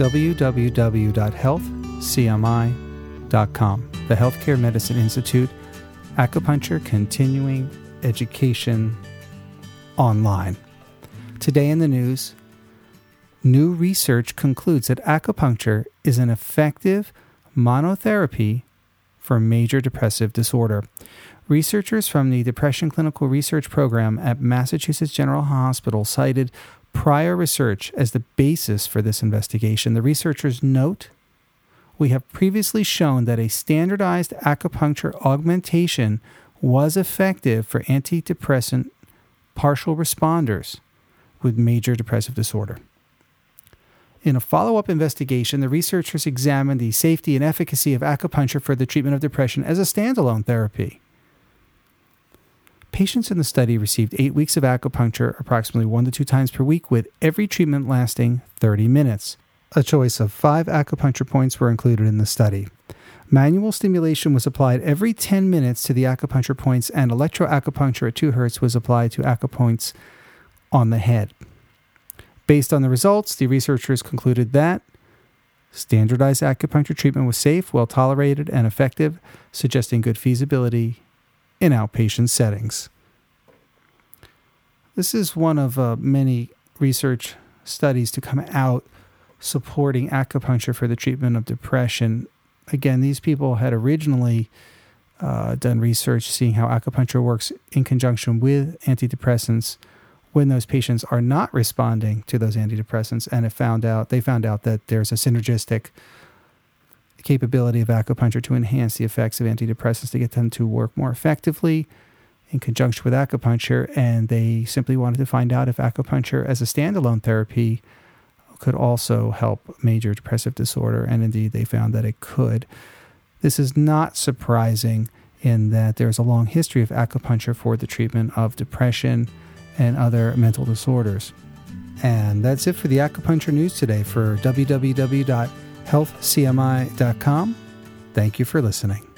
www.healthcmi.com. The Healthcare Medicine Institute, Acupuncture Continuing Education Online. Today in the news, new research concludes that acupuncture is an effective monotherapy for major depressive disorder. Researchers from the Depression Clinical Research Program at Massachusetts General Hospital cited prior research as the basis for this investigation. The researchers note we have previously shown that a standardized acupuncture augmentation was effective for antidepressant partial responders with major depressive disorder. In a follow up investigation, the researchers examined the safety and efficacy of acupuncture for the treatment of depression as a standalone therapy. Patients in the study received eight weeks of acupuncture, approximately one to two times per week, with every treatment lasting 30 minutes. A choice of five acupuncture points were included in the study. Manual stimulation was applied every 10 minutes to the acupuncture points, and electroacupuncture at 2 Hz was applied to acupoints on the head. Based on the results, the researchers concluded that standardized acupuncture treatment was safe, well tolerated, and effective, suggesting good feasibility in outpatient settings. This is one of uh, many research studies to come out supporting acupuncture for the treatment of depression. Again, these people had originally uh, done research seeing how acupuncture works in conjunction with antidepressants when those patients are not responding to those antidepressants and have found out they found out that there's a synergistic capability of acupuncture to enhance the effects of antidepressants to get them to work more effectively in conjunction with acupuncture and they simply wanted to find out if acupuncture as a standalone therapy could also help major depressive disorder and indeed they found that it could this is not surprising in that there's a long history of acupuncture for the treatment of depression and other mental disorders. And that's it for the acupuncture news today for www.healthcmi.com. Thank you for listening.